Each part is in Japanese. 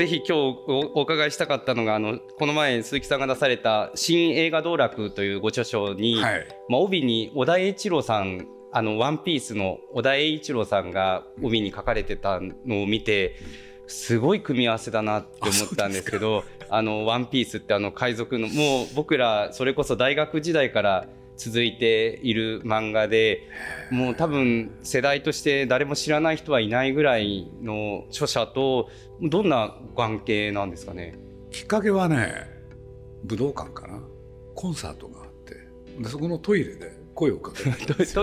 ぜひ今日お伺いしたかったのがあのこの前鈴木さんが出された「新映画道楽」というご著書に、はい、まあ、帯に小田栄一郎さんあのワンピースの小田栄一郎さんが帯に書かれてたのを見てすごい組み合わせだなって思ったんですけど あのワンピースってあの海賊のもう僕らそれこそ大学時代から続いている漫画でもう多分世代として誰も知らない人はいないぐらいの著者とどんな関係なんですかね？きっかけはね武道館かな。コンサートがあって。でそこのトイレで声をかけて。そ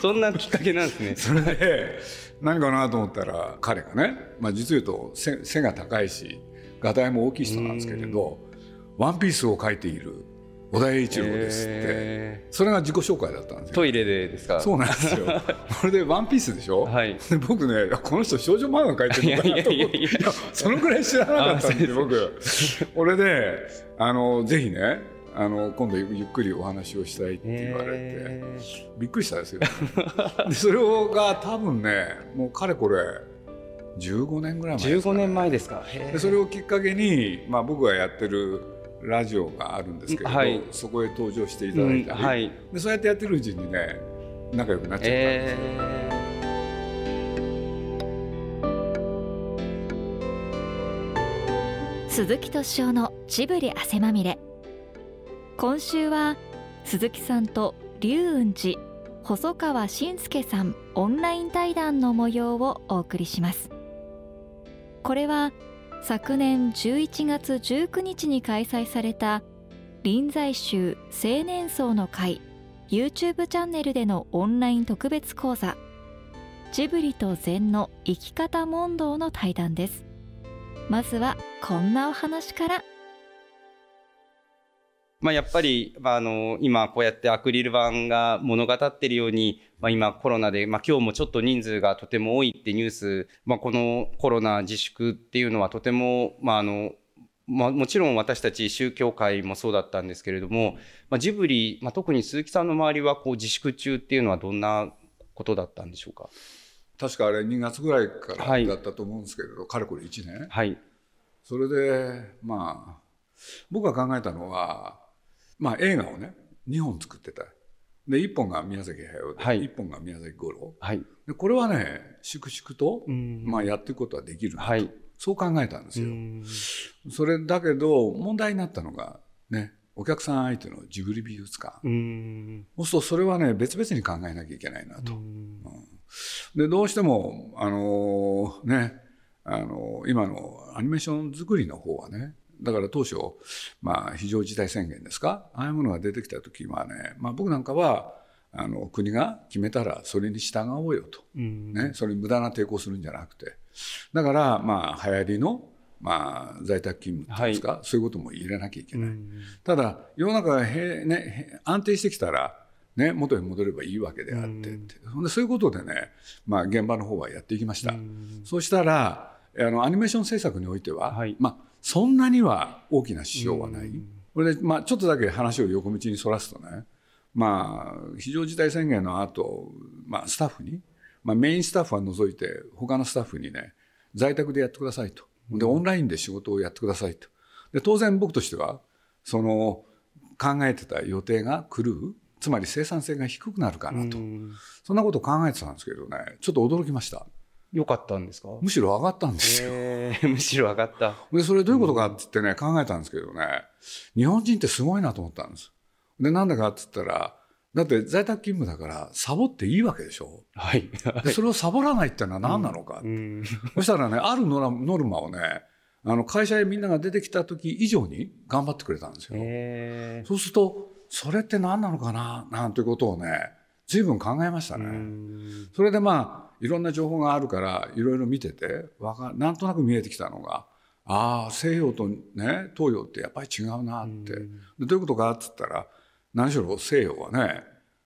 そんなきっかけなんですね。それで何かなと思ったら彼がね、まあ、実言うと背背が高いし画題も大きい人なんですけれど「ワンピースを描いている小田栄一郎ですって、えー、それが自己紹介だったんですよ。トイレでですか？そうなんですよ。これで「ワンピースでしょ、はい、で僕ねこの人少女漫画描いてるのかなと思って。そのぐらい知らなかったんで僕。俺であのぜひねあの今度ゆっくりお話をしたいって言われて、えー、びっくりしたんですよ。でそれが多分ねもうかれこれ15年ぐらい前ね、15年前ですか。でそれをきっかけに、まあ、僕がやってるラジオがあるんですけれど、はい、そこへ登場していただいたり、うんはい、でそうやってやってるうちにね仲良くなっちゃったんですよ。えー、鈴木敏夫のジブリ汗まみれ。今週は鈴木さんと龍雲寺細川信介さんオンライン対談の模様をお送りします。これは昨年11月19日に開催された臨済宗青年僧の会 YouTube チャンネルでのオンライン特別講座ジブリと禅の生き方問答の対談です。まずはこんなお話から。まあ、やっぱり、まあ、あの今こうやってアクリル板が物語っているように、まあ、今コロナで、まあ、今日もちょっと人数がとても多いってニュース、まあ、このコロナ自粛っていうのはとても、まああのまあ、もちろん私たち宗教界もそうだったんですけれども、まあ、ジブリ、まあ、特に鈴木さんの周りはこう自粛中っていうのはどんなことだったんでしょうか？確かあれ2月ぐらいからだったと思うんですけれど、はい、かれこれ1年、はい、それでまあ僕が考えたのはまあ、映画をね2本作ってた。で1本が宮崎駿で、はい、1本が宮崎五郎、はい、でこれはね粛々と、まあ、やっていくことはできるなと、はい、そう考えたんですよ。それだけど問題になったのがねお客さん相手のジブリ美術館。そうするとそれはね別々に考えなきゃいけないなと。うん、でどうしてもあのー、ねあのー、今のアニメーション作りの方はねだから当初、まあ、非常事態宣言ですか？ああいうものが出てきた時はね、まあ、僕なんかはあの国が決めたらそれに従おうよと、うん、ね、それに無駄な抵抗するんじゃなくて。だからまあ流行りのまあ、在宅勤務っていうんですか、はい、そういうことも入れなきゃいけない、うん、ただ世の中がへ、ね、安定してきたら、ね、元に戻ればいいわけであってって、うん、そういうことでね、まあ、現場の方はやっていきました、うん、そうしたらあのアニメーション制作においては、はい、まあ、そんなには大きな支障はない。これで、まあ、ちょっとだけ話を横道にそらすとね、まあ、非常事態宣言の後、まあ、スタッフに、まあ、メインスタッフは除いて、他のスタッフにね、在宅でやってくださいと。で、オンラインで仕事をやってくださいと。で、当然僕としては、その、考えてた予定が狂う、つまり生産性が低くなるかなと。そんなことを考えてたんですけどね、ちょっと驚きました。良かったんですか？むしろ上がったんですよ。むしろ上がった。で、それどういうことかって言ってね、考えたんですけどね、日本人ってすごいなと思ったんです。で、なんだかって言ったら、だって在宅勤務だからサボっていいわけでしょ？はい。それをサボらないってのは何なのか。うん、そしたらね、あるノルマをね、あの会社へみんなが出てきた時以上に頑張ってくれたんですよ。そうすると、それって何なのかな？なんていうことをね、随分考えましたね。それでまあ、いろんな情報があるからいろいろ見ててわかなんとなく見えてきたのがああ西洋とね東洋ってやっぱり違うなって、でどういうことかっつったら何しろ西洋はね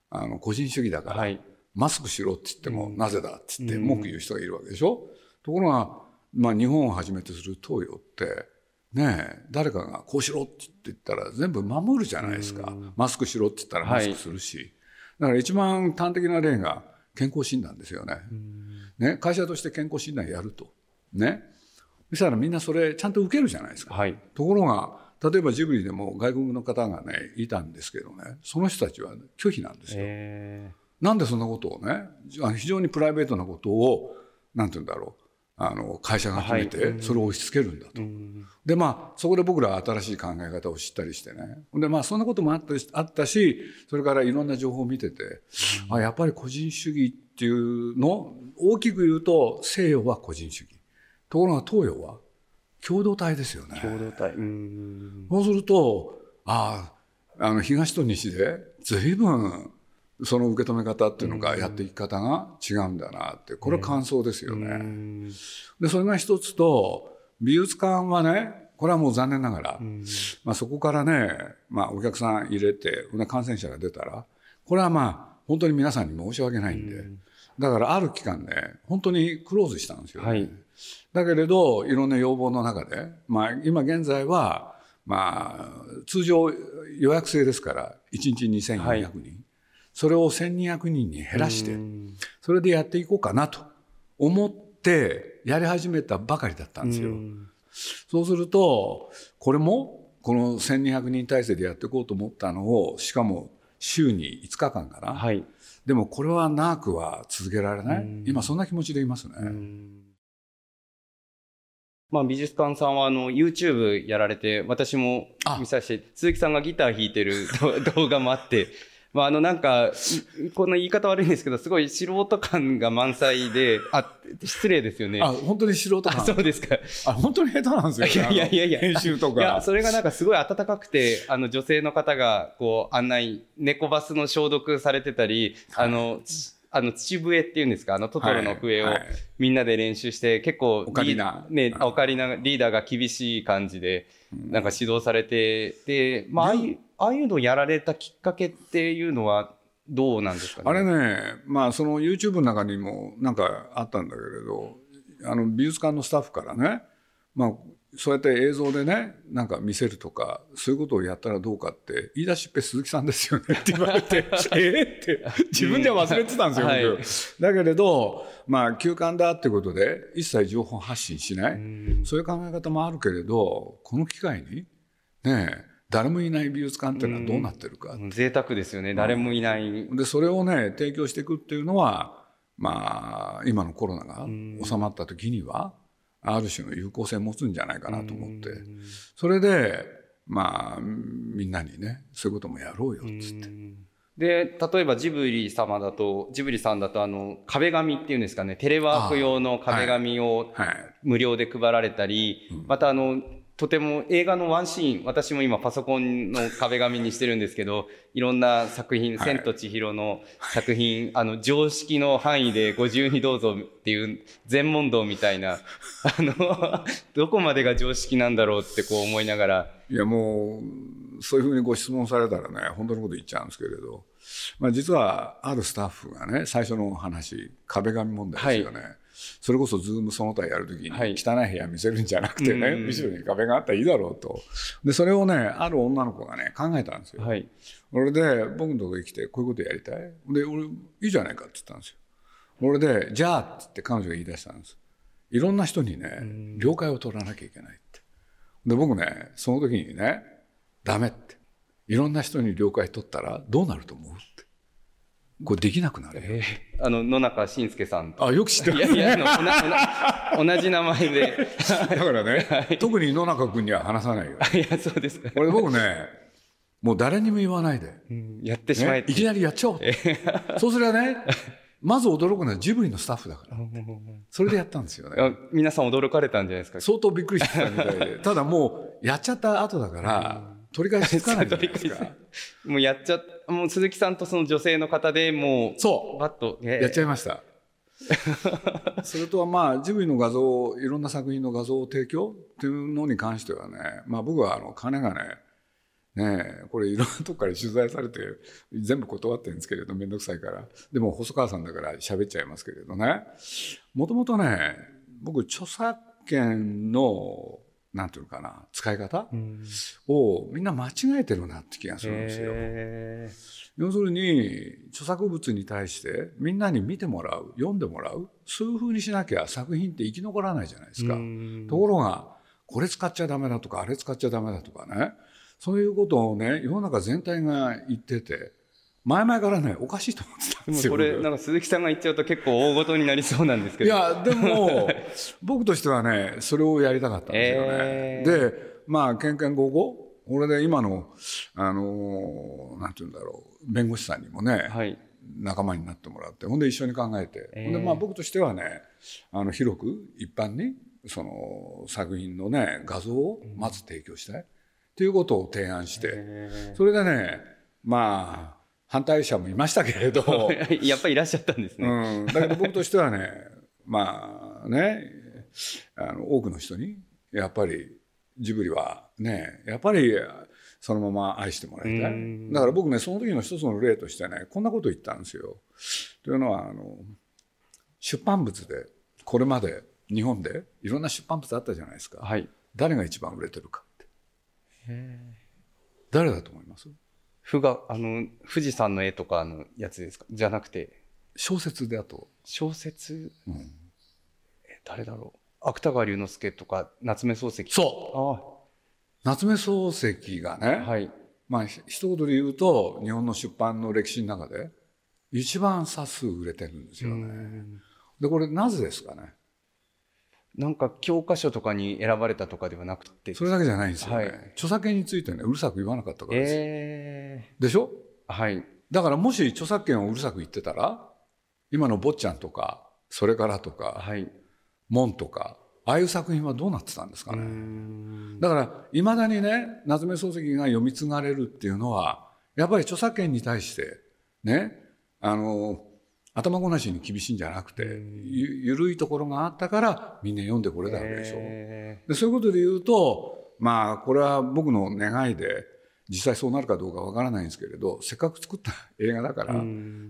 あの個人主義だから、はい、マスクしろって言っても、なぜだって言って文句言う人がいるわけでしょ？ところが、まあ、日本をはじめとする東洋ってね誰かがこうしろって言ったら全部守るじゃないですか。マスクしろって言ったらマスクするし。はい、だから一番端的な例が健康診断ですよね。ね会社として健康診断やると。ね。そしたらみんなそれちゃんと受けるじゃないですか。はい、ところが、例えばジブリでも外国の方がね、いたんですけどね、その人たちは拒否なんですよ。なんでそんなことをね、非常にプライベートなことを、なんて言うんだろう、あの会社が決めてそれを押し付けるんだと。でまあそこで僕らは新しい考え方を知ったりしてね。でまあそんなこともあったあったしそれからいろんな情報を見てて、あやっぱり個人主義っていうの大きく言うと西洋は個人主義。ところが東洋は共同体ですよね。共同体。そうするとあああの東と西で随分その受け止め方っていうのがやっていき方が違うんだなってこれは感想ですよね。でそれが一つと美術館はねこれはもう残念ながら、まあ、そこからね、まあ、お客さん入れて感染者が出たらこれはまあ本当に皆さんに申し訳ないんで、だからある期間ね本当にクローズしたんですよ、ね、はい、だけれどいろんな要望の中で、まあ、今現在はまあ通常予約制ですから1日2400人、はいそれを1200人に減らして、それでやっていこうかなと思ってやり始めたばかりだったんですよ。そうすると、これもこの1200人体制でやっていこうと思ったのを、しかも週に5日間かな。はい、でもこれは長くは続けられない。今そんな気持ちでいますね。まあ、美術館さんはあの YouTube やられて、私も見させて、鈴木さんがギター弾いてる 動画もあって、まあ、あの、なんか、この言い方悪いんですけど、すごい素人感が満載で、あ、失礼ですよね。あ、本当に素人感そうですか。あ、本当に下手なんですよ。いやいやいや編集とか。いや、それがなんかすごい温かくて、あの、女性の方が、こう、案内、猫バスの消毒されてたり、あの、あの、土笛っていうんですか、あの、トトロの笛をみんなで練習して、結構、オカリナ。ね、オカリナ、リーダーが厳しい感じで、なんか指導されて、で、まあ、ああいう、ああいうのをやられたきっかけっていうのは、どうなんですかね？あれね、まあ、その YouTube の中にもなんかあったんだけれど、あの美術館のスタッフからね、まあ、そうやって映像でね、なんか見せるとか、そういうことをやったらどうかって、言い出しっぺ鈴木さんですよねって言われて、え？って、自分では忘れてたんですよ、はい、僕。だけれど、まあ、休館だってことで、一切情報発信しない、そういう考え方もあるけれど、この機会に、ね誰もいない美術館っていうのはどうなってるか。贅沢ですよね。誰もいない。で、それをね、提供していくっていうのは、まあ、今のコロナが収まった時には、ある種の有効性を持つんじゃないかなと思って、それで、まあ、みんなにね、そういうこともやろうよ、っつって。で、例えばジブリ様だと、ジブリさんだと、あの、壁紙っていうんですかね、テレワーク用の壁紙を無料で配られたり、またあの、とても映画のワンシーン、私も今パソコンの壁紙にしてるんですけど、いろんな作品、はい、千と千尋の作品、あの、常識の範囲でご自由にどうぞっていう全問答みたいな、あの、どこまでが常識なんだろうってこう思いながら。いや、もう、そういうふうにご質問されたらね、本当のこと言っちゃうんですけれど、まあ実はあるスタッフがね、最初の話、壁紙問題ですよね。はいそれこそズームその他やるときに汚い部屋見せるんじゃなくてね、はい、後ろに壁があったらいいだろうと。で、それをね、ある女の子がね、考えたんですよ。はい、それで、僕のとこに来て、こういうことやりたい？で、俺、いいじゃないかって言ったんですよ。それで、じゃあってって彼女が言い出したんです。いろんな人にね、了解を取らなきゃいけないって。で、僕ね、その時にね、ダメって。いろんな人に了解取ったらどうなると思うって。これできなくなる。えー、あの、野中伸介さん。あ、よく知ってる、ね。いやいや、同じ名前で。だからね、はい、特に野中君には話さないよ。いや、そうですか。これ僕ね、もう誰にも言わないで。うん、やってしまえ、ね、いきなりやっちゃおう。そうすればね、まず驚くのはジブリのスタッフだから。それでやったんですよね。皆さん驚かれたんじゃないですか？相当びっくりしてたみたいで。ただもう、やっちゃった後だから、取り返しつかないじゃないですか。もうやっちゃった、もう鈴木さんとその女性の方でもう、そう。バッと、えー、やっちゃいました。それとはまあジブリの画像いろんな作品の画像を提供？っていうのに関してはね、まあ、僕はあの金がねねこれいろんなとこから取材されて全部断ってるんですけれど面倒くさいからでも細川さんだから喋っちゃいますけれどねもともとね僕著作権のなんていうのかな使い方？をみんな間違えてるなって気がするんですよ。要するに著作物に対してみんなに見てもらう読んでもらうそういうふうにしなきゃ作品って生き残らないじゃないですか。ところがこれ使っちゃダメだとかあれ使っちゃダメだとかね。そういうことをね世の中全体が言ってて前々からね、おかしいと思ってたんですよ。これ、なんか鈴木さんが言っちゃうと結構大ごとになりそうなんですけど。いや、でも、僕としてはね、それをやりたかったんですよね。えー、で、まあ、けんけんごご、これで今の、あの、なんて言うんだろう、弁護士さんにもね、はい、仲間になってもらって、ほんで一緒に考えて、えー、で、まあ僕としてはね、あの、広く一般に、その作品のね、画像をまず提供したい。っていうことを提案して、それでね、まあ、反対者もいましたけれど。やっぱりいらっしゃったんですね、うん、だけど僕としてはねまあねあの多くの人にやっぱりジブリはねやっぱりそのまま愛してもらいたい。だから僕ねその時の一つの例としてねこんなこと言ったんですよ。というのはあの出版物でこれまで日本でいろんな出版物あったじゃないですか、はい、誰が一番売れてるかって。誰だと思います？ふが、あの、富士山の絵とかのやつですか？じゃなくて。小説であと。小説、うん、え、誰だろう？芥川龍之介とか、夏目漱石。そう夏目漱石がね、はい。まあ、一言で言うと、日本の出版の歴史の中で、一番冊数売れてるんですよね。で、これなぜですかね？なんか教科書とかに選ばれたとかではなくて。それだけじゃないんですよね、はい、著作権についてねうるさく言わなかったからです、えー、でしょ？はい。だからもし著作権をうるさく言ってたら今の坊ちゃんとかそれからとか、はい、門とかああいう作品はどうなってたんですかね。だからいまだにね夏目漱石が読み継がれるっていうのはやっぱり著作権に対してねあの頭ごなしに厳しいんじゃなくて、ゆ緩いところがあったからみんな読んでこれたわけでしょ。でそういうことで言うとまあこれは僕の願いで実際そうなるかどうかわからないんですけれどせっかく作った映画だから、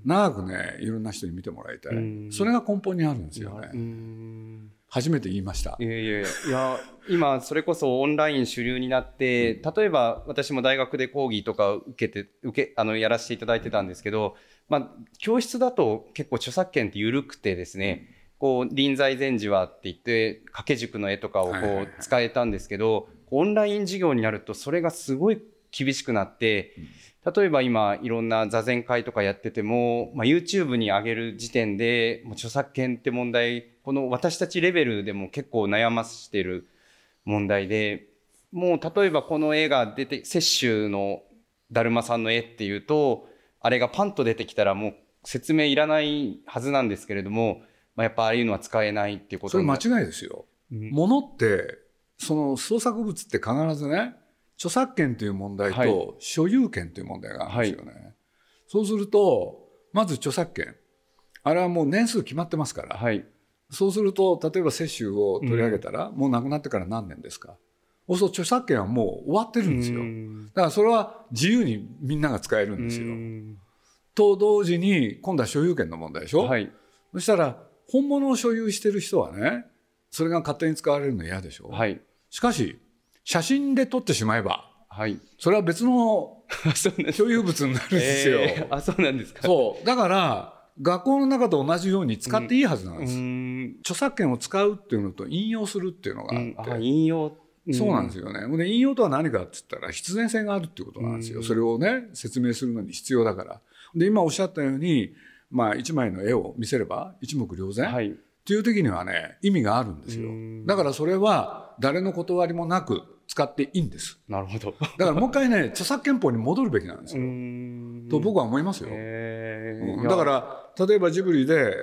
長くねいろんな人に見てもらいたい、それが根本にあるんですよね。初めて言いました。いやいやいや、今、それこそオンライン主流になって、例えば私も大学で講義とか受けて、受け、あの、やらせていただいてたんですけど、まあ、教室だと結構著作権って緩くてですね、こう、臨済禅師はって言って、掛け軸の絵とかをこう使えたんですけど、オンライン授業になるとそれがすごい厳しくなって、例えば今いろんな座禅会とかやってても、まあ、YouTube に上げる時点で、もう著作権って問題、この私たちレベルでも結構悩ましてる問題で、もう例えばこの絵が出て、雪舟のだるまさんの絵っていうと、あれがパンと出てきたらもう説明いらないはずなんですけれども、まあ、やっぱああいうのは使えないっていうことそれ間違いですよ。うん、ものって、その創作物って必ずね、著作権という問題と所有権という問題があるんですよね。はい、そうすると、まず著作権。あれはもう年数決まってますから。はい、そうすると、例えば接種を取り上げたら、うん、もう亡くなってから何年ですか？そうすると著作権はもう終わってるんですよ。だからそれは自由にみんなが使えるんですよ。と同時に今度は所有権の問題でしょ、はい、そしたら本物を所有してる人はねそれが勝手に使われるの嫌でしょ、はい、しかし写真で撮ってしまえば、はい、それは別の 所有物になるんですよ。えー、あそうなんですか。そう。だから学校の中と同じように使っていいはずなんです。うん、著作権を使うっていうのと引用するっていうのがあって。うん、引用そうなんですよね。で引用とは何かって言ったら必然性があるっていうことなんですよ。それをね説明するのに必要だから。で今おっしゃったように、まあ、一枚の絵を見せれば一目瞭然、はい、っていう時にはね意味があるんですよ。だからそれは誰の断りもなく使っていいんです。なるほど。だからもう一回ね著作権法に戻るべきなんですよ。と僕は思いますよ。うん、だから例えばジブリで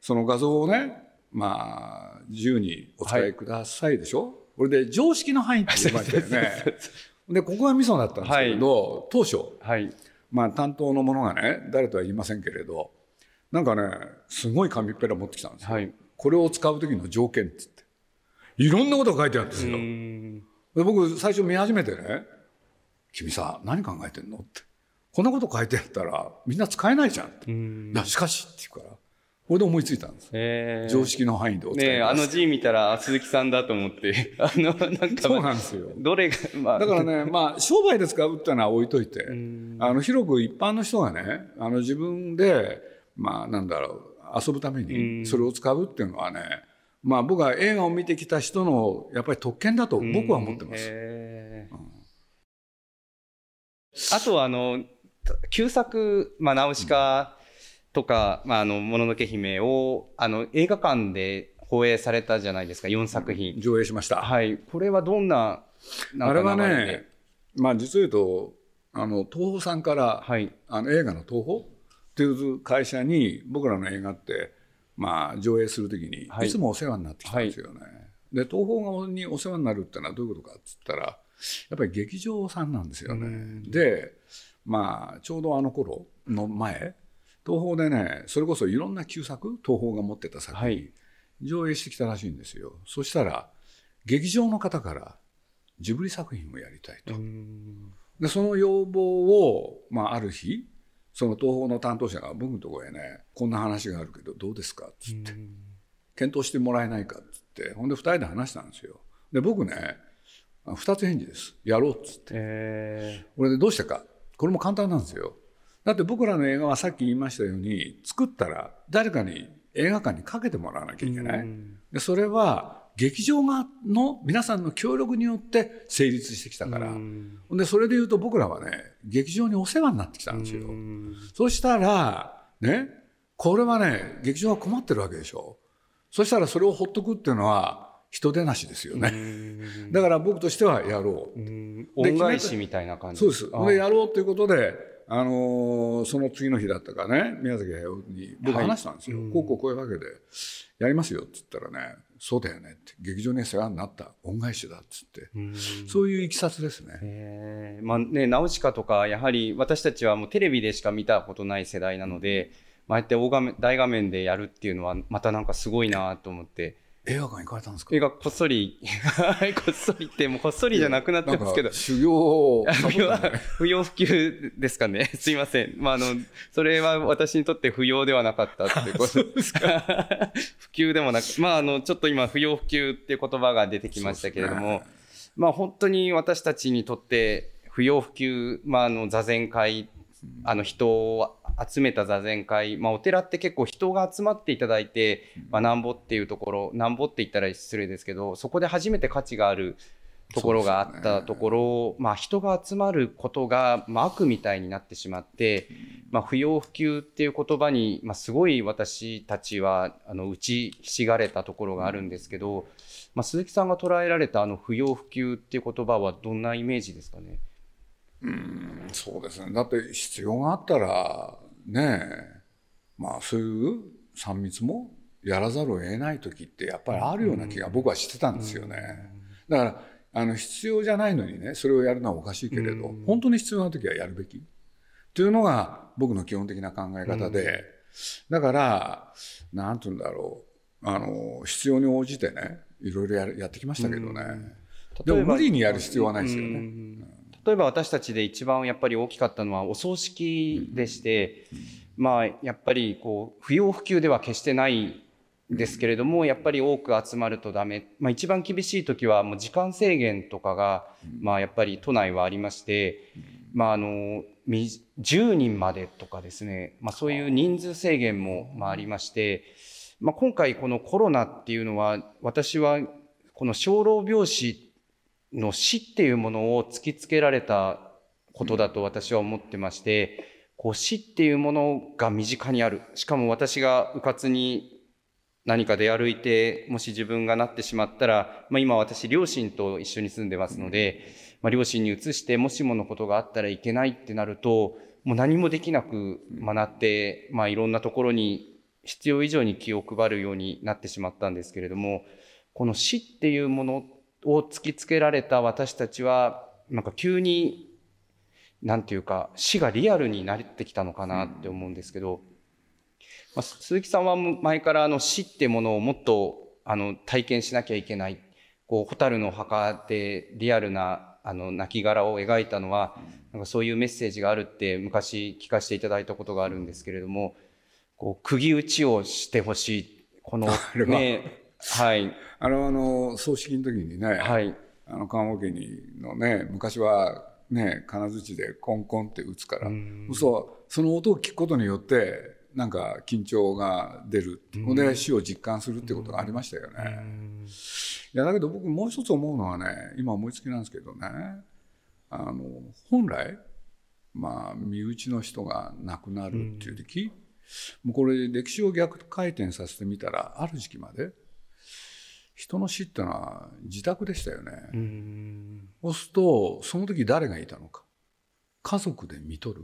その画像をねまあ自由にお使いくださいでしょ、はいこれで常識の範囲って言いましたよね。で、ここがミソだったんですけれど、はい、当初、はい、まあ担当の者がね、誰とは言いませんけれど、なんかね、すごい紙っぺら持ってきたんですよ。はい、これを使う時の条件って言って。いろんなことが書いてあるんですよ。で僕、最初見始めてね、君さ、何考えてんのって。こんなこと書いてあったら、みんな使えないじゃんって。しかしって言うから、これで思いついたんです。えー、常識の範囲でお伝え。ねあの字見たら鈴木さんだと思って、あの、なんか、そうなんですよ。どれが、まあ。だからね、まあ、商売で使うっていうのは置いといて、あの、広く一般の人がね、あの、自分で、まあ、なんだろう、遊ぶためにそれを使うっていうのはね、まあ、僕は映画を見てきた人の、やっぱり特権だと僕は思ってます。うん、あとは、あの、旧作、まあ、ナウシカ、とか、まあ、あの、もののけ姫を、あの、映画館で放映されたじゃないですか、4作品。上映しました。はい。これはどんな、あれはね、まあ、実を言うと、あの、東宝さんから、はい、あの、映画の東宝？っていう会社に、僕らの映画って、まあ、上映するときに、いつもお世話になってきたんですよね。はい、で、東宝にお世話になるってのはどういうことかっつったら、やっぱり劇場さんなんですよね。で、まあ、ちょうどあの頃の前、東宝でねそれこそいろんな旧作東宝が持ってた作品、はい、上映してきたらしいんですよ。そしたら劇場の方からジブリ作品をやりたいと。でその要望を、まあ、ある日その東宝の担当者が僕のところへねこんな話があるけどどうですか？っつって。検討してもらえないか？っつって。ほんで2人で話したんですよ。で僕ね2つ返事です。やろうっつって、えー、これでどうしたか？これも簡単なんですよだって僕らの映画はさっき言いましたように作ったら誰かに映画館にかけてもらわなきゃいけない。でそれは劇場側の皆さんの協力によって成立してきたから。でそれで言うと僕らはね劇場にお世話になってきたんですよ。そしたらねこれはね劇場は困ってるわけでしょ。そしたらそれをほっとくっていうのは人出なしですよね。だから僕としてはやろう。恩返しみたいな感じそうです。でやろうということであのー、その次の日だったかね宮崎駿に僕話したんですよ、はい、こうこうこういうわけでやりますよって言ったらねそうだよねって劇場に世話になった恩返しだっつってそういういきさつですね。まあねナウシカとかやはり私たちはもうテレビでしか見たことない世代なので、まあ、ああやって大画面大画面でやるっていうのはまたなんかすごいなと思って。映画館行かれたんですか？映画こっそり、こっそりって、もうこっそりじゃなくなってますけど。修行 不要不急ですかね。すいません。まあ、あの、それは私にとって不要ではなかったっていうことですか。不急でもなく、まあ、あの、ちょっと今、不要不急っていう言葉が出てきましたけれども、ね、まあ、本当に私たちにとって、不要不急、まあ、あの、座禅会、あの、人を集めた座禅会、まあ、お寺って結構人が集まっていただいて、まあ、なんぼっていうところ、なんぼって言ったら失礼ですけど、そこで初めて価値があるところがあったところ、ね、まあ、人が集まることが、まあ、悪みたいになってしまって、まあ、不要不急っていう言葉に、まあ、すごい私たちはあの打ちひしがれたところがあるんですけど、まあ、鈴木さんが捉えられたあの不要不急っていう言葉はどんなイメージですかね？うんそうですね。だって必要があったらねえ。まあそういう3密もやらざるを得ない時ってやっぱりあるような気が僕はしてたんですよね。だからあの必要じゃないのにねそれをやるのはおかしいけれど本当に必要な時はやるべき？というのが僕の基本的な考え方で。だから何て言うんだろう。あの必要に応じてねいろいろややってきましたけどね。でも無理にやる必要はないですよね。例えば私たちで一番やっぱり大きかったのはお葬式でして、まあやっぱりこう不要不急では決してないですけれどもやっぱり多く集まるとダメ、まあ、一番厳しい時はもう時間制限とかが、まあ、やっぱり都内はありまして、まあ、あの10人までとかですね、まあ、そういう人数制限も、まあ、ありまして、まあ、今回このコロナっていうのは私はこの小老病死の死っていうものを突きつけられたことだと私は思ってまして、こう死っていうものが身近にある。しかも私が迂闊に何か出歩いて、もし自分がなってしまったら、まあ今私両親と一緒に住んでますので、まあ両親に移して、もしものことがあったらいけないってなると、もう何もできなく、ま、なって、まあいろんなところに必要以上に気を配るようになってしまったんですけれども、この死っていうものを突きつけられた私たちは、なんか急に、なんていうか、死がリアルになってきたのかなって思うんですけど、まあ、鈴木さんは前からあの死ってものをもっとあの体験しなきゃいけない。こう、蛍の墓でリアルなあの亡骸を描いたのは、なんかそういうメッセージがあるって昔聞かせていただいたことがあるんですけれども、こう釘打ちをしてほしいこのねはい。あのあの葬式の時にね、はい、あの棺桶にのね昔はね金槌でコンコンって打つから嘘その音を聞くことによってなんか緊張が出る、ほん。で死を実感するってことがありましたよね。いやだけど僕もう一つ思うのはね今思いつきなんですけどねあの本来まあ身内の人が亡くなるっていう時、もうこれ歴史を逆回転させてみたらある時期まで人の死ってのは自宅でしたよね。そうするとその時誰がいたのか。家族で見とる。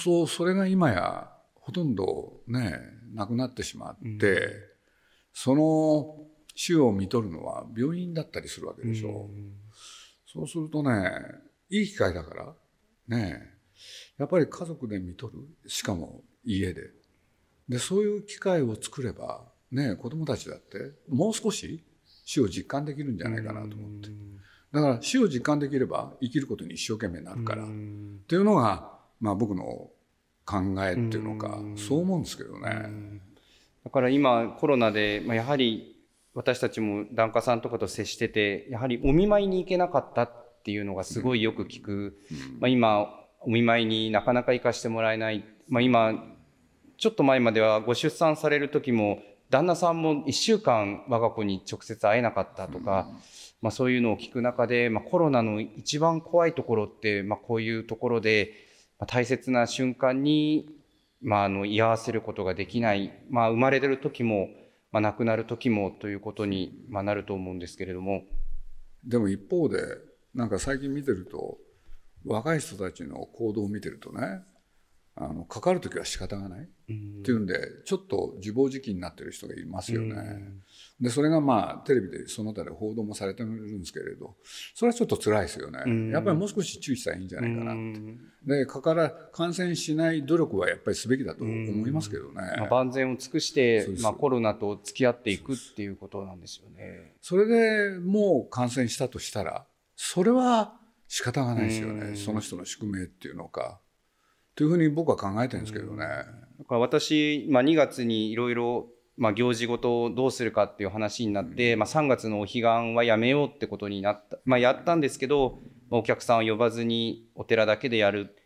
そうそれが今やほとんどねなくなってしまって、その死を見とるのは病院だったりするわけでしょ。うそうするとねいい機会だからねやっぱり家族で見とる。しかも家で。でそういう機会を作ればね子供たちだってもう少し死を実感できるんじゃないかなと思って。だから死を実感できれば生きることに一生懸命になるから。っていうのがまあ僕の考えっていうのかそう思うんですけどね。だから今コロナで、まあ、やはり私たちも檀家さんとかと接しててやはりお見舞いに行けなかったっていうのがすごいよく聞く、まあ、今お見舞いになかなか行かしてもらえない、まあ、今ちょっと前まではご出産される時も旦那さんも1週間我が子に直接会えなかったとか、まあ、そういうのを聞く中で、まあ、コロナの一番怖いところって、まあ、こういうところで、まあ、大切な瞬間に、まあ、あの居合わせることができない、まあ、生まれてる時も、まあ、亡くなる時もということに、まあ、なると思うんですけれども。でも一方でなんか最近見てると若い人たちの行動を見てるとねあのかかる時は仕方がない、っていうんでちょっと自暴自棄になってる人がいますよね。でそれがまあテレビでその他で報道もされてるんですけれどそれはちょっと辛いですよね。やっぱりもう少し注意したらいいんじゃないかなって。でかから感染しない努力はやっぱりすべきだと思いますけどね。まあ、万全を尽くしてまあ、コロナと付き合っていくっていうことなんですよね。それでもう感染したとしたらそれは仕方がないですよね。その人の宿命っていうのか。というふうに僕は考えてるんですけどね。だから私、まあ、2月にいろいろまあ、行事ごとをどうするかっていう話になって、まあ、3月のお彼岸はやめようってことになった、まあ、やったんですけど、お客さんを呼ばずにお寺だけでやる。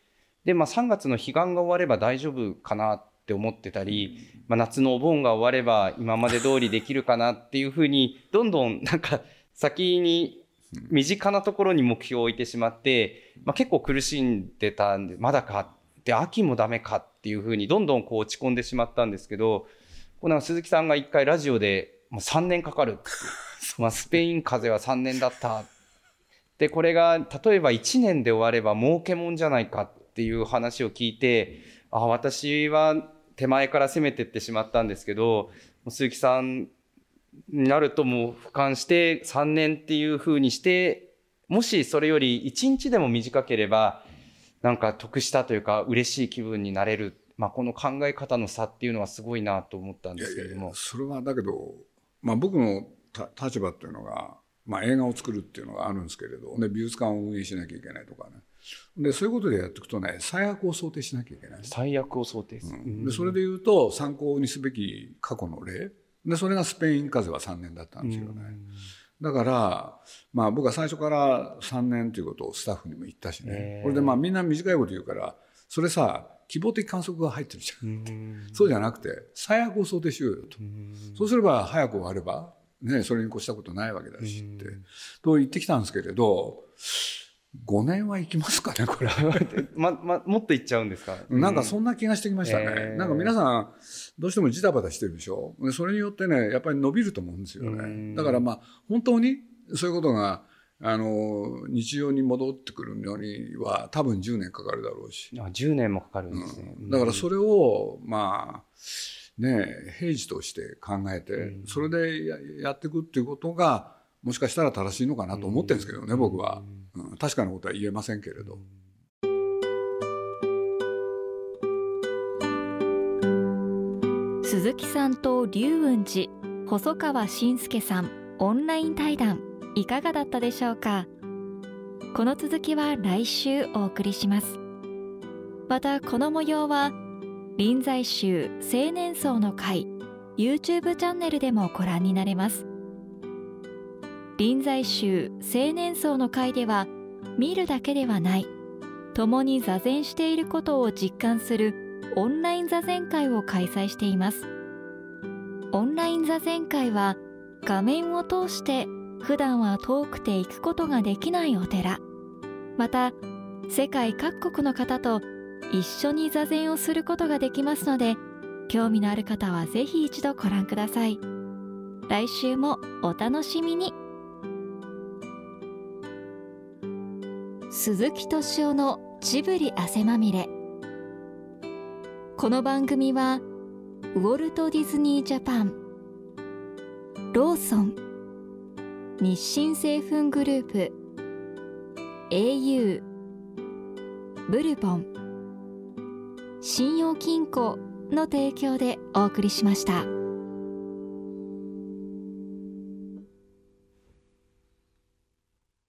で、まあ、3月の彼岸が終われば大丈夫かなって思ってたり、まあ、夏のお盆が終われば今まで通りできるかなっていうふうに、どんどんなんか先に身近なところに目標を置いてしまって、まあ、結構苦しんでたんで、まだかで秋もダメかっていうふうにどんどんこう落ち込んでしまったんですけどこの鈴木さんが一回ラジオでもう3年かかるまあ、スペイン風邪は3年だった。でこれが例えば1年で終われば儲けもんじゃないかっていう話を聞いてあ私は手前から攻めてってしまったんですけど鈴木さんになるともう俯瞰して3年っていうふうにしてもしそれより1日でも短ければなんか得したというか嬉しい気分になれる、まあ、この考え方の差っていうのはすごいなと思ったんですけれども。いやいやそれはだけど、まあ、僕の立場っていうのが、まあ、映画を作るっていうのがあるんですけれどで美術館を運営しなきゃいけないとかね。でそういうことでやっていくとね最悪を想定しなきゃいけない。最悪を想定する、うん、でそれでいうと参考にすべき過去の例。でそれがスペイン風邪は3年だったんですよね。だから、まあ僕は最初から3年ということをスタッフにも言ったしね。これでまあみんな短いこと言うから、それさ、希望的観測が入ってるじゃん。そうじゃなくて、最悪を想定しようよと。そうすれば早く終われば、ね、それに越したことないわけだしって、と言ってきたんですけれど、5年はいきますかね、これ。ま、ま、もっといっちゃうんですか？なんかそんな気がしてきましたね。えー、なんか皆さん、どうしてもジタバタしてるでしょ？それによってね、やっぱり伸びると思うんですよね。だからまあ、本当にそういうことが、あの、日常に戻ってくるのには多分10年かかるだろうし。あ10年もかかるんですね。うん、だからそれを、まあ、ね、平時として考えて、それでややっていくっていうことが、もしかしたら正しいのかなと思ってるんですけどね、僕は。うん、確かなことは言えませんけれど。鈴木さんと龍雲寺細川信介さんオンライン対談いかがだったでしょうか？この続きは来週お送りします。またこの模様は臨済宗青年層の会 YouTube チャンネルでもご覧になれます臨済宗青年層の会では見るだけではない。共に座禅していることを実感するオンライン座禅会を開催しています。オンライン座禅会は画面を通して普段は遠くて行くことができないお寺。また世界各国の方と一緒に座禅をすることができますので興味のある方はぜひ一度ご覧ください。来週もお楽しみに。鈴木敏夫のジブリ汗まみれこの番組はウォルト・ディズニー・ジャパンローソン日清製粉グループ au ブルボン信用金庫の提供でお送りしました。